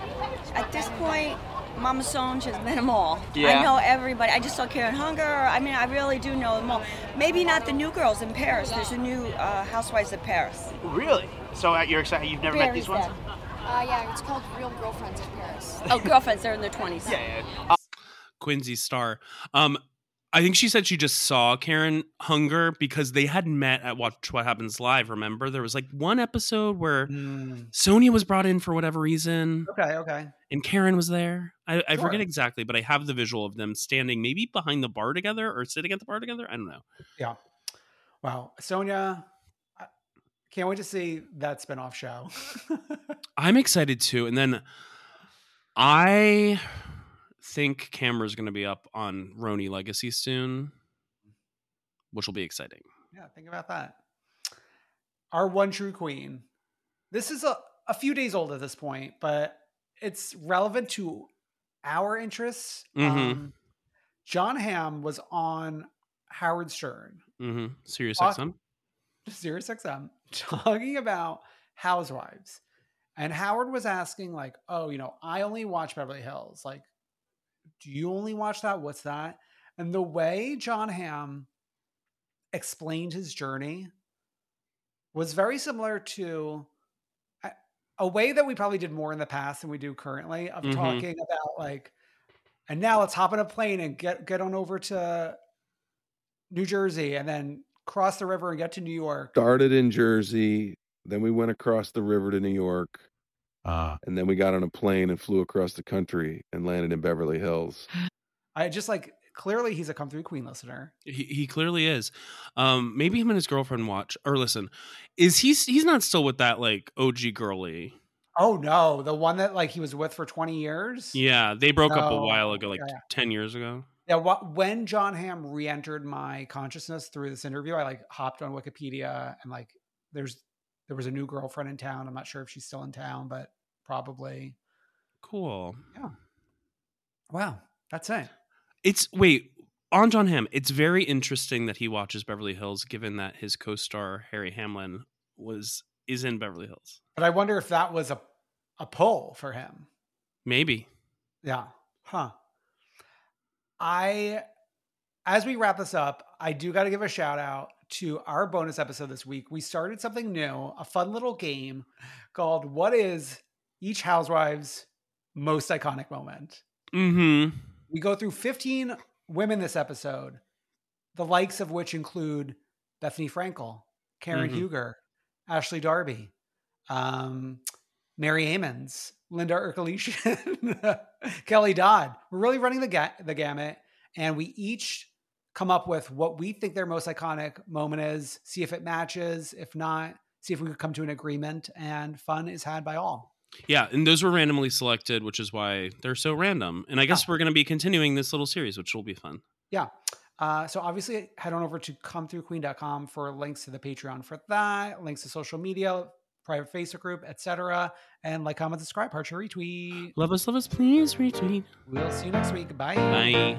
At this point, Mama Solange has met them all. Yeah. I know everybody. I just saw Karen Huger. I mean, I really do know them all. Maybe not the new girls in Paris. There's a new uh, Housewives of Paris. Really? So uh, you're excited? You've never met these ones? Uh, yeah, it's called Real Girlfriends of Paris. Oh, girlfriends. They're in their 20s. Yeah, yeah. Quincy Star. Um, I think she said she just saw Karen Huger because they had met at Watch What Happens Live. Remember, there was like one episode where mm. Sonja was brought in for whatever reason, Okay, okay. and Karen was there. I, I Sure. forget exactly, but I have the visual of them standing maybe behind the bar together or sitting at the bar together. I don't know. Yeah. Wow, Sonja, can't wait to see that spinoff show. I'm excited too. And then I think camera's going to be up on Roni Legacy soon, which will be exciting. yeah, think about that. Our one true queen. This is a, a few days old at this point, but it's relevant to our interests. Mhm. Um, John Hamm was on Howard Stern, Mm-hmm. Serious Talk- XM. Sirius XM, talking about housewives. And Howard was asking, like, oh, you know, I only watch Beverly Hills. Like, do you only watch that? What's that? And the way John Hamm explained his journey was very similar to a, a way that we probably did more in the past than we do currently of Mhm. talking about like, and now let's hop on a plane and get get on over to New Jersey and then cross the river and get to New York. started in Jersey, then we went across the river to New York, Ah. and then we got on a plane and flew across the country and landed in Beverly Hills. I just like clearly he's a come through queen listener. He, he clearly is. Um, maybe him and his girlfriend watch or listen. Is he? He's not still with that like OG girly. Oh no, the one that like he was with for 20 years? Yeah, they broke up a while ago, like Yeah, yeah. ten years ago. Yeah, what, when John Hamm re-entered my consciousness through this interview, I like hopped on Wikipedia and like there's there was a new girlfriend in town. I'm not sure if she's still in town, but probably. Cool. Yeah. Wow, that's it. It's wait on John Hamm. It's very interesting that he watches Beverly Hills, given that his co-star Harry Hamlin was is in Beverly Hills. But I wonder if that was a a pull for him. Maybe. Yeah. Huh. I, as we wrap this up, I do got to give a shout out to our bonus episode this week. We started something new, a fun little game called What is Each Housewife's Most Iconic Moment? Mm-hmm. We go through 15 women this episode, the likes of which include Bethenny Frankel, Karen Mhm. Huger, Ashley Darby, um, Mary Amons, Linda Erkelishan, Kelly Dodd. We're really running the, ga- the gamut, and we each come up with what we think their most iconic moment is, see if it matches. If not, see if we could come to an agreement, and fun is had by all. Yeah, and those were randomly selected, which is why they're so random. And I guess we're going to be continuing this little series, which will be fun. Yeah. Uh, so obviously head on over to comethroughqueen.com for links to the Patreon for that, links to social media, private Facebook group, etc. And like, comment, subscribe, heart, share, retweet. Love us, love us, please retweet. We'll see you next week. Bye. Bye.